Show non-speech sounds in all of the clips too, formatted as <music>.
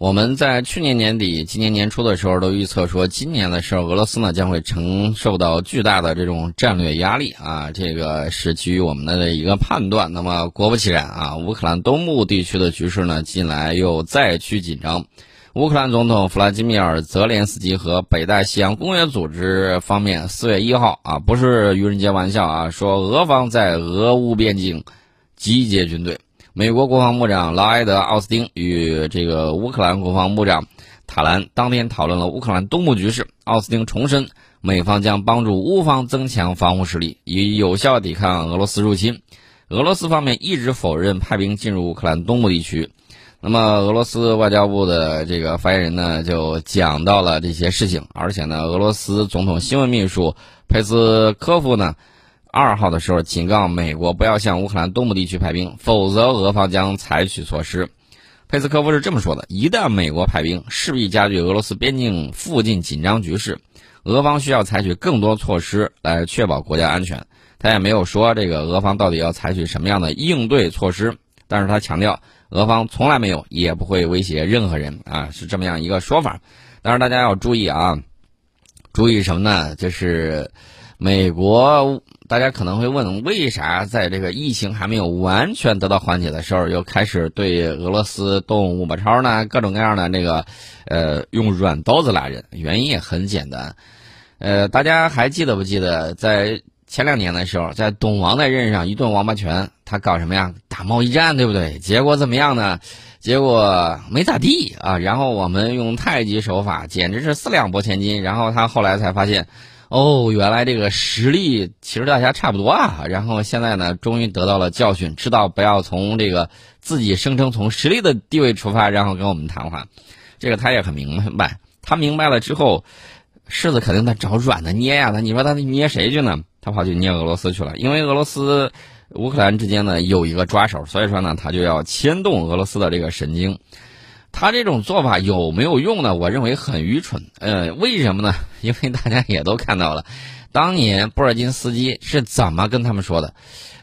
我们在去年年底、今年年初的时候都预测说，今年的时候俄罗斯呢将会承受到巨大的这种战略压力啊，这个是基于我们的一个判断。那么果不其然啊，乌克兰东部地区的局势呢近来又再趋紧张。乌克兰总统弗拉基米尔·泽连斯基和北大西洋公约组织方面四月一号啊，不是愚人节玩笑啊，说俄方在俄乌边境集结军队。美国国防部长劳埃德·奥斯汀与这个乌克兰国防部长塔兰当天讨论了乌克兰东部局势。奥斯汀重申，美方将帮助乌方增强防护实力，以有效抵抗俄罗斯入侵。俄罗斯方面一直否认派兵进入乌克兰东部地区。那么，俄罗斯外交部的这个发言人呢，就讲到了这些事情，而且呢，俄罗斯总统新闻秘书佩斯科夫呢。二号的时候警告美国不要向乌克兰东部地区派兵，否则俄方将采取措施。佩斯科夫是这么说的：一旦美国派兵，势必加剧俄罗斯边境附近紧张局势，俄方需要采取更多措施来确保国家安全。他也没有说这个俄方到底要采取什么样的应对措施，但是他强调俄方从来没有也不会威胁任何人啊，是这么样一个说法。但是大家要注意啊，注意什么呢？就是美国。大家可能会问，为啥在这个疫情还没有完全得到缓解的时候，又开始对俄罗斯动五把超呢？各种各样的那个，呃，用软刀子拉人。原因也很简单，呃，大家还记得不记得，在前两年的时候，在董王在任上一顿王八拳，他搞什么呀？打贸易战，对不对？结果怎么样呢？结果没咋地啊。然后我们用太极手法，简直是四两拨千斤。然后他后来才发现。哦，原来这个实力其实大家差不多啊。然后现在呢，终于得到了教训，知道不要从这个自己声称从实力的地位出发，然后跟我们谈话。这个他也很明白，他明白了之后，柿子肯定在找软的捏呀。他你说他捏谁去呢？他跑去捏俄罗斯去了，因为俄罗斯、乌克兰之间呢有一个抓手，所以说呢，他就要牵动俄罗斯的这个神经。他这种做法有没有用呢？我认为很愚蠢。呃，为什么呢？<laughs> 因为大家也都看到了，当年布尔津斯基是怎么跟他们说的。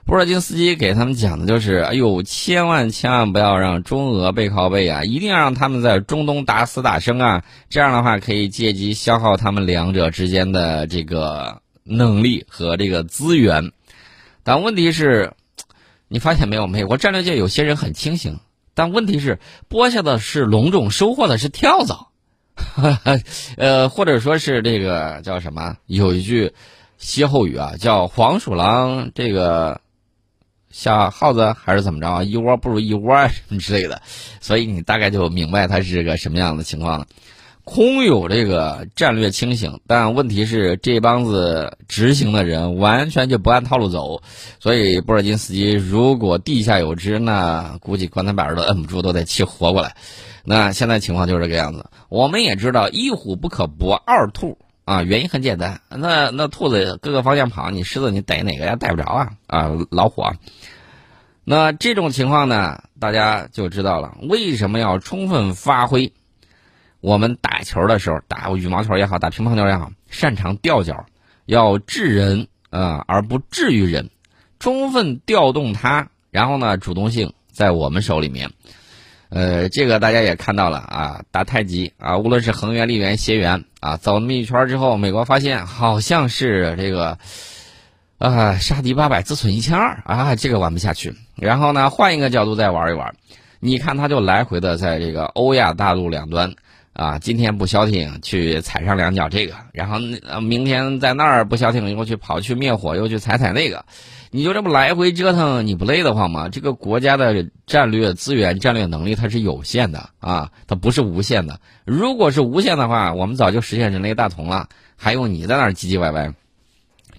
布尔津斯基给他们讲的就是：哎呦，千万千万不要让中俄背靠背啊，一定要让他们在中东打死打生啊。这样的话可以借机消耗他们两者之间的这个能力和这个资源。但问题是，你发现没有？美国战略界有些人很清醒。但问题是，播下的是龙种，收获的是跳蚤，<laughs> 呃，或者说是这个叫什么？有一句歇后语啊，叫“黄鼠狼这个下耗子”还是怎么着啊？一窝不如一窝什么之类的，所以你大概就明白它是个什么样的情况了。空有这个战略清醒，但问题是这帮子执行的人完全就不按套路走，所以布尔津斯基如果地下有知，那估计棺材板都摁不住，都得气活过来。那现在情况就是这个样子。我们也知道一虎不可搏二兔啊，原因很简单，那那兔子各个方向跑，你狮子你逮哪个呀？逮不着啊啊，老虎。啊。那这种情况呢，大家就知道了为什么要充分发挥。我们打球的时候，打羽毛球也好，打乒乓球也好，擅长吊脚，要治人啊，而不治于人，充分调动它，然后呢，主动性在我们手里面。呃，这个大家也看到了啊，打太极啊，无论是横圆、立圆、斜圆啊，走那么一圈之后，美国发现好像是这个啊，杀敌八百，自损一千二啊，这个玩不下去。然后呢，换一个角度再玩一玩，你看他就来回的在这个欧亚大陆两端。啊，今天不消停，去踩上两脚这个，然后明天在那儿不消停，又去跑去灭火，又去踩踩那个，你就这么来回折腾，你不累得慌吗？这个国家的战略资源、战略能力它是有限的啊，它不是无限的。如果是无限的话，我们早就实现人类大同了，还用你在那儿唧唧歪歪？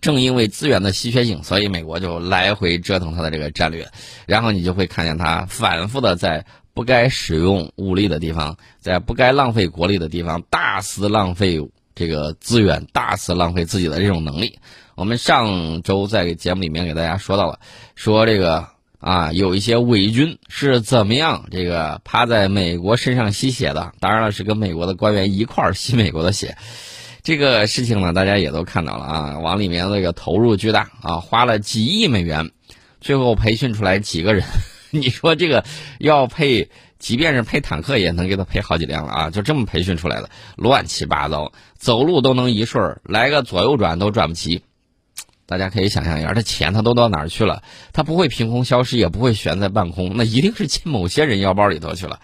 正因为资源的稀缺性，所以美国就来回折腾它的这个战略，然后你就会看见它反复的在。不该使用武力的地方，在不该浪费国力的地方，大肆浪费这个资源，大肆浪费自己的这种能力。我们上周在节目里面给大家说到了，说这个啊，有一些伪军是怎么样这个趴在美国身上吸血的，当然了，是跟美国的官员一块吸美国的血。这个事情呢，大家也都看到了啊，往里面那个投入巨大啊，花了几亿美元，最后培训出来几个人。<laughs> 你说这个要配即便是配坦克也能给他配好几辆了啊！就这么培训出来的，乱七八糟，走路都能一顺儿，来个左右转都转不齐。大家可以想象一下，这钱他都到哪儿去了？他不会凭空消失，也不会悬在半空，那一定是进某些人腰包里头去了。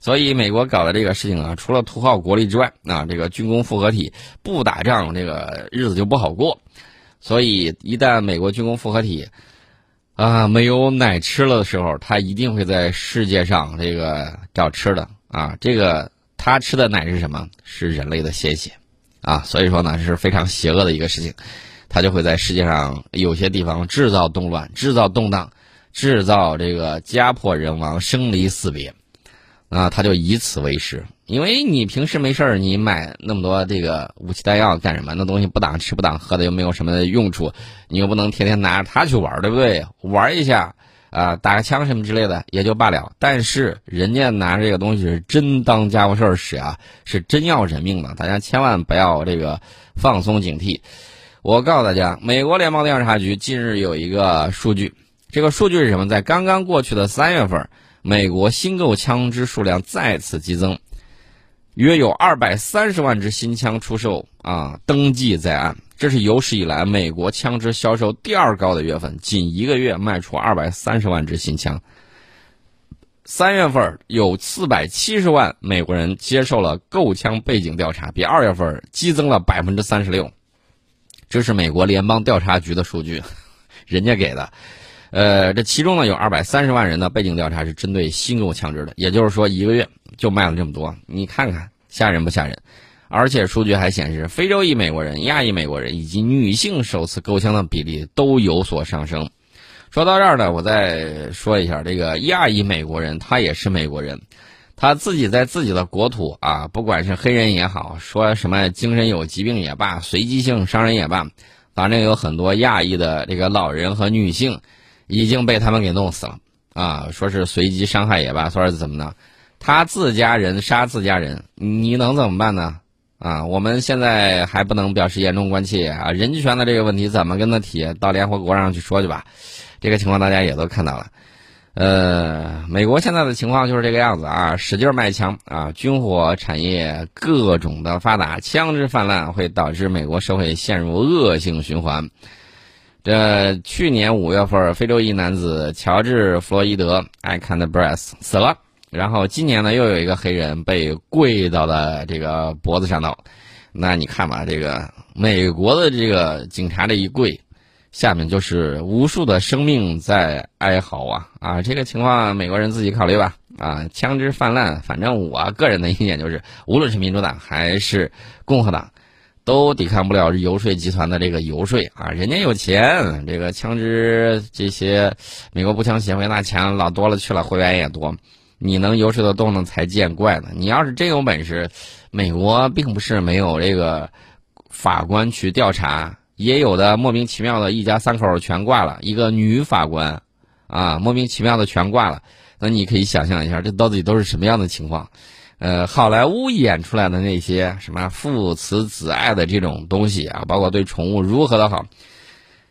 所以美国搞的这个事情啊，除了图耗国力之外，啊，这个军工复合体不打仗，这个日子就不好过。所以一旦美国军工复合体啊没有奶吃了的时候，他一定会在世界上这个找吃的啊。这个他吃的奶是什么？是人类的鲜血啊！所以说呢，是非常邪恶的一个事情。他就会在世界上有些地方制造动乱、制造动荡、制造这个家破人亡、生离死别，啊，他就以此为食。因为你平时没事儿，你买那么多这个武器弹药干什么？那东西不当吃不当喝的，又没有什么用处，你又不能天天拿着它去玩，对不对？玩一下啊，打个枪什么之类的也就罢了。但是人家拿这个东西是真当家伙事儿使啊，是真要人命的。大家千万不要这个放松警惕。我告诉大家，美国联邦调查局近日有一个数据，这个数据是什么？在刚刚过去的三月份，美国新购枪支数量再次激增，约有二百三十万支新枪出售啊，登记在案。这是有史以来美国枪支销售第二高的月份，仅一个月卖出二百三十万支新枪。三月份有四百七十万美国人接受了购枪背景调查，比二月份激增了百分之三十六。这是美国联邦调查局的数据，人家给的。呃，这其中呢有二百三十万人的背景调查是针对新购枪支的，也就是说一个月就卖了这么多，你看看吓人不吓人？而且数据还显示，非洲裔美国人、亚裔美国人以及女性首次购枪的比例都有所上升。说到这儿呢，我再说一下，这个亚裔美国人他也是美国人。他自己在自己的国土啊，不管是黑人也好，说什么精神有疾病也罢，随机性伤人也罢，反正有很多亚裔的这个老人和女性已经被他们给弄死了啊。说是随机伤害也罢，说是怎么呢？他自家人杀自家人，你能怎么办呢？啊，我们现在还不能表示严重关切啊。人权的这个问题怎么跟他提？到联合国上去说去吧。这个情况大家也都看到了。呃，美国现在的情况就是这个样子啊，使劲卖枪啊，军火产业各种的发达，枪支泛滥会导致美国社会陷入恶性循环。这去年五月份，非洲裔男子乔治·弗洛伊德 （I can't breathe） 死了，然后今年呢，又有一个黑人被跪到了这个脖子上头。那你看吧，这个美国的这个警察这一跪。下面就是无数的生命在哀嚎啊啊！这个情况美国人自己考虑吧啊！枪支泛滥，反正我个人的意见就是，无论是民主党还是共和党，都抵抗不了游说集团的这个游说啊！人家有钱，这个枪支这些，美国步枪协会那钱老多了去了，会员也多，你能游说的动的才见怪呢！你要是真有本事，美国并不是没有这个法官去调查。也有的莫名其妙的一家三口全挂了，一个女法官，啊，莫名其妙的全挂了。那你可以想象一下，这到底都是什么样的情况？呃，好莱坞演出来的那些什么父慈子爱的这种东西啊，包括对宠物如何的好。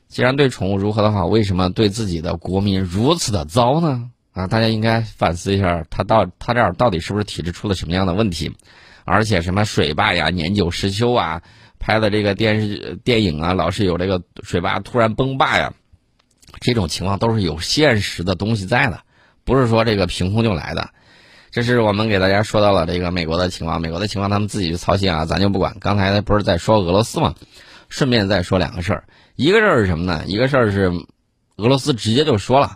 既然对宠物如何的好，为什么对自己的国民如此的糟呢？啊，大家应该反思一下，他到他这儿到底是不是体质出了什么样的问题？而且什么水坝呀，年久失修啊。拍的这个电视电影啊，老是有这个水坝突然崩坝呀，这种情况都是有现实的东西在的，不是说这个凭空就来的。这是我们给大家说到了这个美国的情况，美国的情况他们自己去操心啊，咱就不管。刚才不是在说俄罗斯吗？顺便再说两个事儿，一个事儿是什么呢？一个事儿是俄罗斯直接就说了。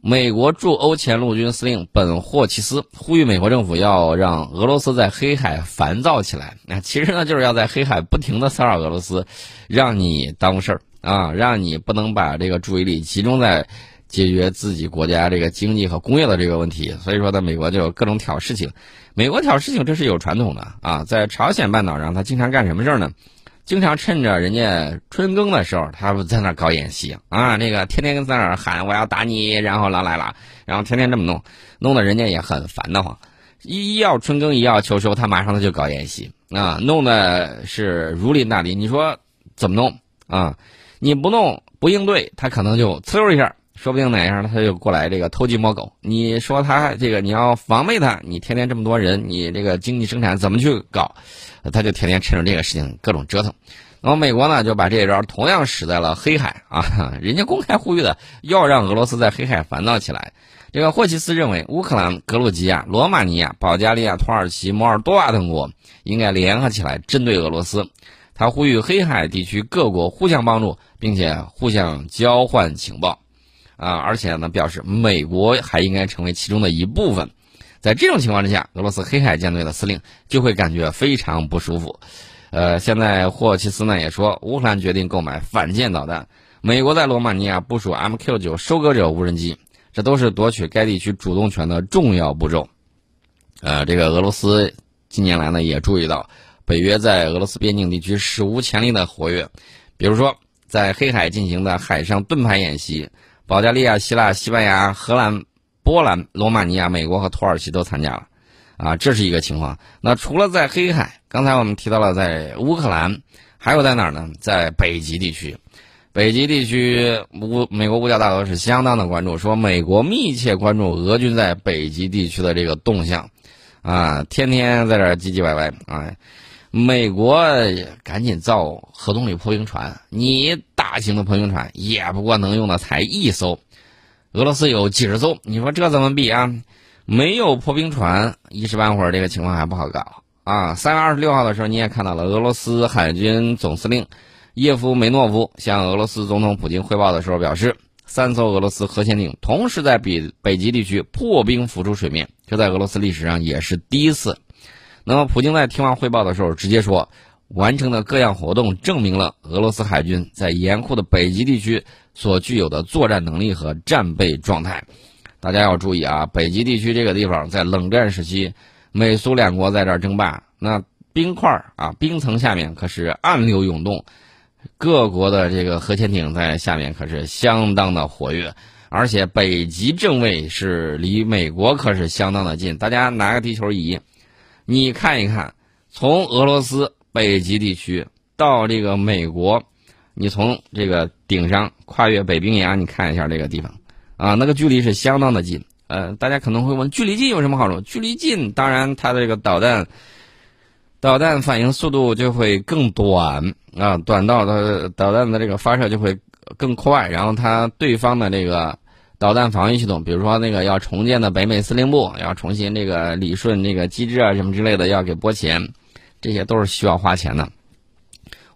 美国驻欧前陆军司令本霍奇斯呼吁美国政府要让俄罗斯在黑海烦躁起来。那其实呢，就是要在黑海不停的骚扰俄罗斯，让你耽误事儿啊，让你不能把这个注意力集中在解决自己国家这个经济和工业的这个问题。所以说呢，美国就各种挑事情。美国挑事情这是有传统的啊，在朝鲜半岛上，他经常干什么事儿呢？经常趁着人家春耕的时候，他不在那搞演习啊？那个天天在那喊我要打你，然后来来了，然后天天这么弄，弄得人家也很烦得慌。一要春耕，一要秋收，他马上他就搞演习啊，弄的是如临大敌。你说怎么弄啊？你不弄不应对，他可能就呲溜一下说不定哪样他就过来这个偷鸡摸狗。你说他这个你要防备他，你天天这么多人，你这个经济生产怎么去搞？他就天天趁着这个事情各种折腾。那么美国呢就把这一招同样使在了黑海 <laughs> 啊，人家公开呼吁的要让俄罗斯在黑海烦躁起来。这个霍奇斯认为，乌克兰、格鲁吉亚、罗马尼亚、保加利亚、土耳其、摩尔多瓦等国应该联合起来针对俄罗斯。他呼吁黑海地区各国互相帮助，并且互相交换情报，啊，而且呢，表示美国还应该成为其中的一部分。在这种情况之下，俄罗斯黑海舰队的司令就会感觉非常不舒服。呃，现在霍奇斯呢也说，乌克兰决定购买反舰导弹，美国在罗马尼亚部署 MQ9 收割者无人机，这都是夺取该地区主动权的重要步骤。呃，这个俄罗斯近年来呢也注意到。北约在俄罗斯边境地区史无前例的活跃，比如说在黑海进行的海上盾牌演习，保加利亚、希腊、西班牙、荷兰、波兰、罗马尼亚、美国和土耳其都参加了，啊，这是一个情况。那除了在黑海，刚才我们提到了在乌克兰，还有在哪儿呢？在北极地区，北极地区乌美国五角大楼是相当的关注，说美国密切关注俄军在北极地区的这个动向，啊，天天在这唧唧歪歪啊。美国赶紧造核动力破冰船，你大型的破冰船也不过能用的才一艘，俄罗斯有几十艘，你说这怎么比啊？没有破冰船，一时半会儿这个情况还不好搞啊！三月二十六号的时候，你也看到了，俄罗斯海军总司令叶夫梅诺夫向俄罗斯总统普京汇报的时候表示，三艘俄罗斯核潜艇同时在北北极地区破冰浮出水面，这在俄罗斯历史上也是第一次。那么，普京在听完汇报的时候，直接说，完成的各项活动证明了俄罗斯海军在严酷的北极地区所具有的作战能力和战备状态。大家要注意啊，北极地区这个地方在冷战时期，美苏两国在这儿争霸，那冰块啊，冰层下面可是暗流涌动，各国的这个核潜艇在下面可是相当的活跃，而且北极正位是离美国可是相当的近。大家拿个地球仪。你看一看，从俄罗斯北极地区到这个美国，你从这个顶上跨越北冰洋，你看一下这个地方，啊，那个距离是相当的近。呃，大家可能会问，距离近有什么好处？距离近，当然它的这个导弹，导弹反应速度就会更短啊，短道的导弹的这个发射就会更快，然后它对方的这个。导弹防御系统，比如说那个要重建的北美司令部，要重新这个理顺这个机制啊，什么之类的，要给拨钱，这些都是需要花钱的。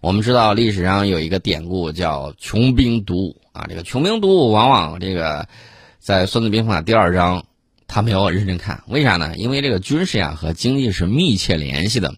我们知道历史上有一个典故叫“穷兵黩武”啊，这个“穷兵黩武”往往这个在《孙子兵法》第二章他没有认真看，为啥呢？因为这个军事呀和经济是密切联系的。《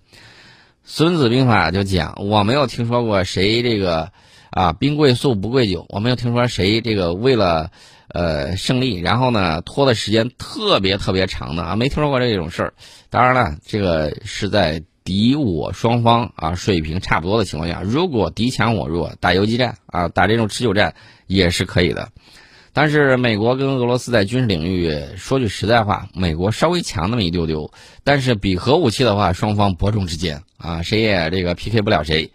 孙子兵法》就讲，我没有听说过谁这个啊兵贵速不贵久，我没有听说谁这个为了。呃，胜利，然后呢，拖的时间特别特别长的啊，没听说过这种事儿。当然了，这个是在敌我双方啊水平差不多的情况下，如果敌强我弱，打游击战啊，打这种持久战也是可以的。但是美国跟俄罗斯在军事领域，说句实在话，美国稍微强那么一丢丢，但是比核武器的话，双方伯仲之间啊，谁也这个 PK 不了谁。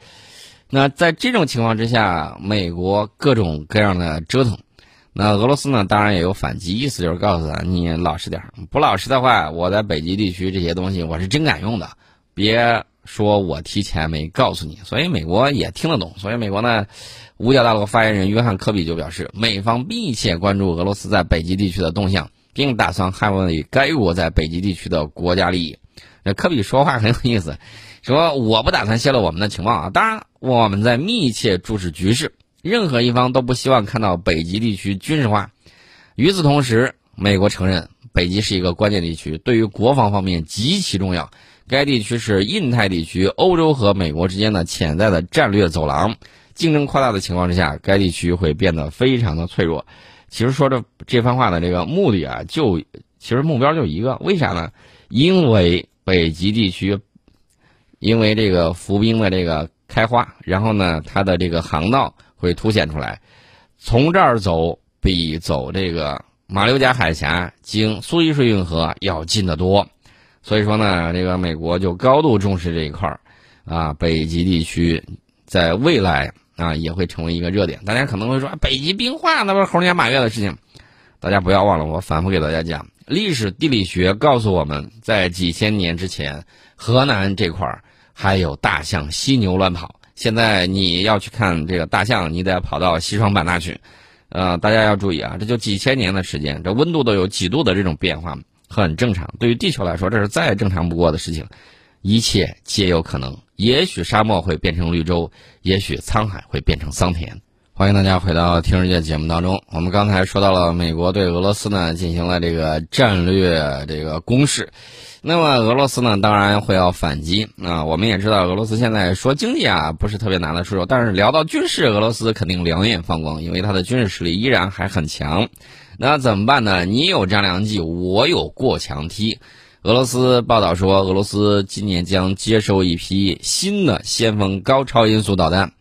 那在这种情况之下，美国各种各样的折腾。那俄罗斯呢？当然也有反击，意思就是告诉他，你老实点儿，不老实的话，我在北极地区这些东西我是真敢用的，别说我提前没告诉你。所以美国也听得懂。所以美国呢，五角大楼发言人约翰科比就表示，美方密切关注俄罗斯在北极地区的动向，并打算捍卫该国在北极地区的国家利益。那科比说话很有意思，说我不打算泄露我们的情报啊，当然我们在密切注视局势。任何一方都不希望看到北极地区军事化。与此同时，美国承认北极是一个关键地区，对于国防方面极其重要。该地区是印太地区、欧洲和美国之间的潜在的战略走廊。竞争扩大的情况之下，该地区会变得非常的脆弱。其实说这这番话的这个目的啊，就其实目标就一个，为啥呢？因为北极地区，因为这个浮冰的这个开花，然后呢，它的这个航道。会凸显出来，从这儿走比走这个马六甲海峡经苏伊士运河要近得多，所以说呢，这个美国就高度重视这一块儿，啊，北极地区在未来啊，也会成为一个热点。大家可能会说，北极冰化那不是猴年马月的事情。大家不要忘了，我反复给大家讲，历史地理学告诉我们在几千年之前，河南这块儿还有大象、犀牛乱跑。现在你要去看这个大象，你得跑到西双版纳去。呃，大家要注意啊，这就几千年的时间，这温度都有几度的这种变化，很正常。对于地球来说，这是再正常不过的事情，一切皆有可能。也许沙漠会变成绿洲，也许沧海会变成桑田。欢迎大家回到《听世界》节目当中。我们刚才说到了美国对俄罗斯呢进行了这个战略这个攻势，那么俄罗斯呢当然会要反击啊。我们也知道俄罗斯现在说经济啊不是特别拿得出手，但是聊到军事，俄罗斯肯定两眼放光，因为它的军事实力依然还很强。那怎么办呢？你有张良计，我有过墙梯。俄罗斯报道说，俄罗斯今年将接收一批新的先锋高超音速导弹。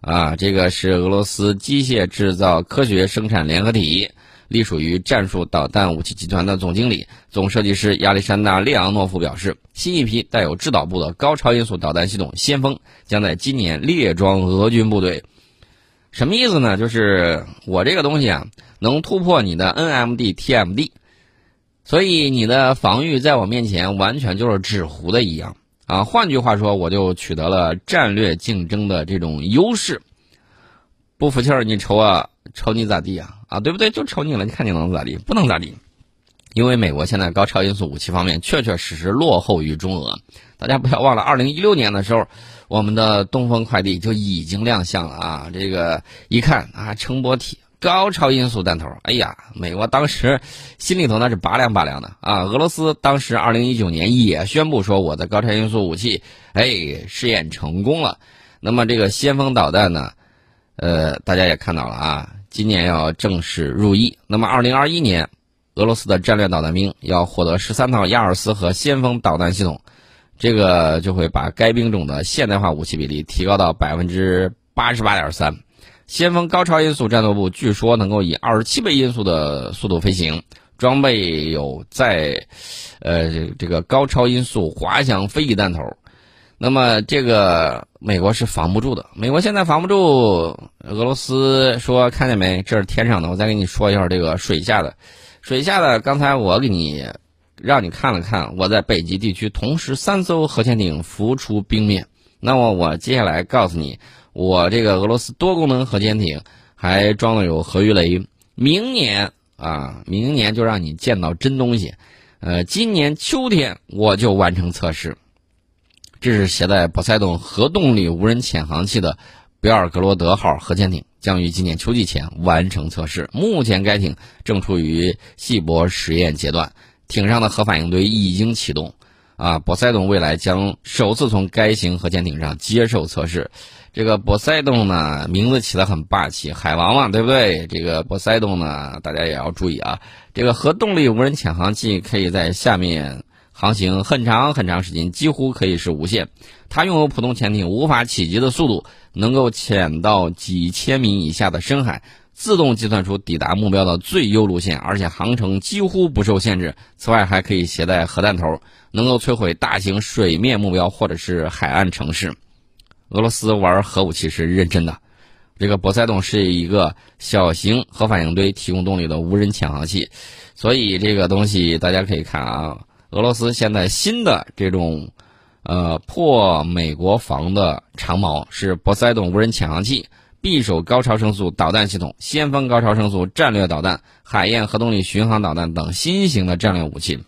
啊，这个是俄罗斯机械制造科学生产联合体，隶属于战术导弹武器集团的总经理、总设计师亚历山大·列昂诺夫表示，新一批带有制导部的高超音速导弹系统“先锋”将在今年列装俄军部队。什么意思呢？就是我这个东西啊，能突破你的 NMD、TMD，所以你的防御在我面前完全就是纸糊的一样。啊，换句话说，我就取得了战略竞争的这种优势。不服气儿，你瞅啊，瞅你咋地啊？啊，对不对？就瞅你了，你看你能咋地？不能咋地。因为美国现在高超音速武器方面确确实实落后于中俄。大家不要忘了，二零一六年的时候，我们的东风快递就已经亮相了啊。这个一看啊，乘波体。高超音速弹头，哎呀，美国当时心里头那是拔凉拔凉的啊！俄罗斯当时二零一九年也宣布说，我的高超音速武器，哎，试验成功了。那么这个先锋导弹呢，呃，大家也看到了啊，今年要正式入役。那么二零二一年，俄罗斯的战略导弹兵要获得十三套亚尔斯和先锋导弹系统，这个就会把该兵种的现代化武器比例提高到百分之八十八点三。先锋高超音速战斗部据说能够以二十七倍音速的速度飞行，装备有在，呃，这个高超音速滑翔飞翼弹头。那么这个美国是防不住的，美国现在防不住俄罗斯。说看见没？这是天上的，我再给你说一下这个水下的。水下的，刚才我给你让你看了看，我在北极地区同时三艘核潜艇浮出冰面。那么我接下来告诉你。我这个俄罗斯多功能核潜艇还装了有核鱼雷，明年啊，明年就让你见到真东西。呃，今年秋天我就完成测试。这是携带波塞冬核动力无人潜航器的比尔格罗德号核潜艇，将于今年秋季前完成测试。目前该艇正处于细薄实验阶段，艇上的核反应堆已经启动。啊，波塞冬未来将首次从该型核潜艇上接受测试。这个波塞冬呢，名字起得很霸气，海王嘛，对不对？这个波塞冬呢，大家也要注意啊。这个核动力无人潜航器可以在下面航行很长很长时间，几乎可以是无限。它拥有普通潜艇无法企及的速度，能够潜到几千米以下的深海，自动计算出抵达目标的最优路线，而且航程几乎不受限制。此外，还可以携带核弹头，能够摧毁大型水面目标或者是海岸城市。俄罗斯玩核武器是认真的，这个波塞冬是一个小型核反应堆提供动力的无人潜航器，所以这个东西大家可以看啊，俄罗斯现在新的这种，呃破美国防的长矛是波塞冬无人潜航器、匕首高超声速导弹系统、先锋高超声速战略导弹、海燕核动力巡航导弹等新型的战略武器。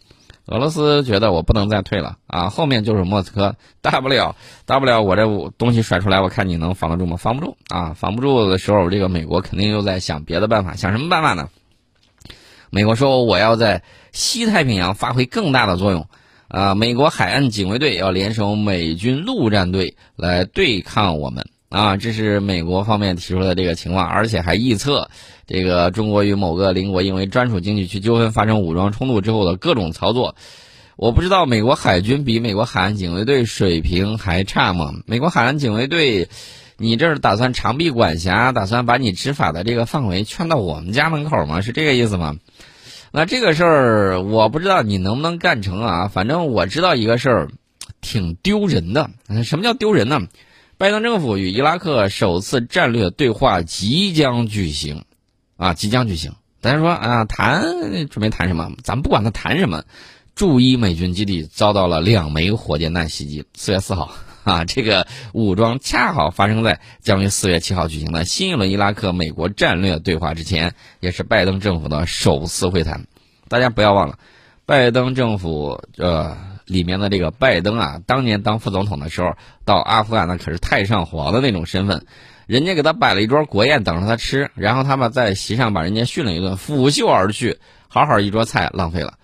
俄罗斯觉得我不能再退了啊！后面就是莫斯科，大不了 <laughs> 大不了我这东西甩出来，我看你能防得住吗？防不住啊！防不住的时候，这个美国肯定又在想别的办法，想什么办法呢？美国说我要在西太平洋发挥更大的作用啊！美国海岸警卫队要联手美军陆战队来对抗我们。啊，这是美国方面提出的这个情况，而且还预测，这个中国与某个邻国因为专属经济区纠纷发生武装冲突之后的各种操作。我不知道美国海军比美国海岸警卫队水平还差吗？美国海岸警卫队，你这是打算长臂管辖，打算把你执法的这个范围圈到我们家门口吗？是这个意思吗？那这个事儿我不知道你能不能干成啊？反正我知道一个事儿，挺丢人的。什么叫丢人呢？拜登政府与伊拉克首次战略对话即将举行，啊，即将举行。大家说啊，谈准备谈什么？咱不管他谈什么。驻伊美军基地遭到了两枚火箭弹袭击。四月四号，啊，这个武装恰好发生在将于四月七号举行的新一轮伊拉克美国战略对话之前，也是拜登政府的首次会谈。大家不要忘了，拜登政府呃里面的这个拜登啊，当年当副总统的时候，到阿富汗那可是太上皇的那种身份，人家给他摆了一桌国宴等着他吃，然后他们在席上把人家训了一顿，拂袖而去，好好一桌菜浪费了。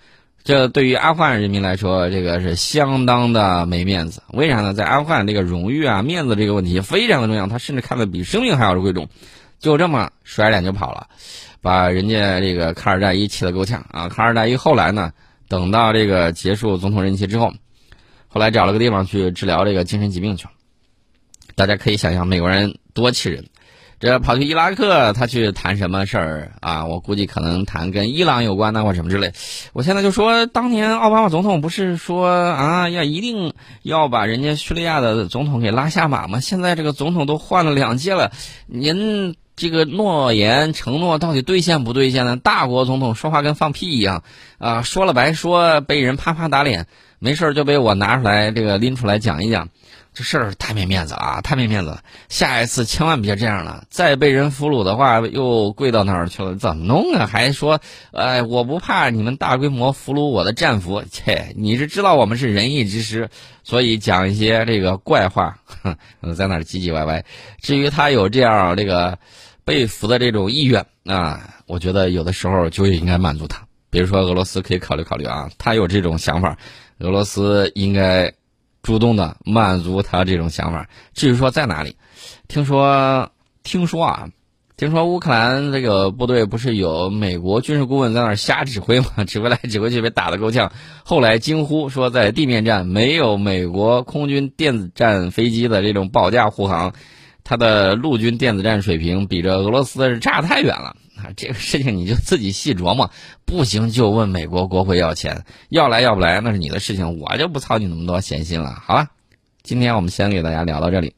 这对于阿富汗人民来说，这个是相当的没面子。为啥呢？在阿富汗，这个荣誉啊、面子这个问题非常的重要，他甚至看得比生命还要贵重。就这么甩脸就跑了，把人家这个卡尔扎伊气得够呛啊！卡尔扎伊后来呢，等到这个结束总统任期之后，后来找了个地方去治疗这个精神疾病去了。大家可以想象，美国人多气人。这跑去伊拉克，他去谈什么事儿啊？我估计可能谈跟伊朗有关的或什么之类。我现在就说，当年奥巴马总统不是说啊，要一定要把人家叙利亚的总统给拉下马吗？现在这个总统都换了两届了，您这个诺言承诺到底兑现不兑现呢？大国总统说话跟放屁一样啊，说了白说，被人啪啪打脸，没事就被我拿出来这个拎出来讲一讲。这事儿太没面子了啊！太没面子了，下一次千万别这样了。再被人俘虏的话，又跪到哪儿去了？怎么弄啊？还说，哎，我不怕你们大规模俘虏我的战俘。切，你是知道我们是仁义之师，所以讲一些这个怪话，在那儿唧唧歪歪。至于他有这样这个被俘的这种意愿啊，我觉得有的时候就应该满足他。比如说俄罗斯可以考虑考虑啊，他有这种想法，俄罗斯应该。主动的满足他这种想法。至于说在哪里，听说听说啊，听说乌克兰这个部队不是有美国军事顾问在那儿瞎指挥吗？<laughs> 指挥来指挥去被打得够呛。后来惊呼说，在地面战没有美国空军电子战飞机的这种保驾护航，他的陆军电子战水平比这俄罗斯是差太远了。啊，这个事情你就自己细琢磨，不行就问美国国会要钱，要来要不来那是你的事情，我就不操你那么多闲心了。好了，今天我们先给大家聊到这里。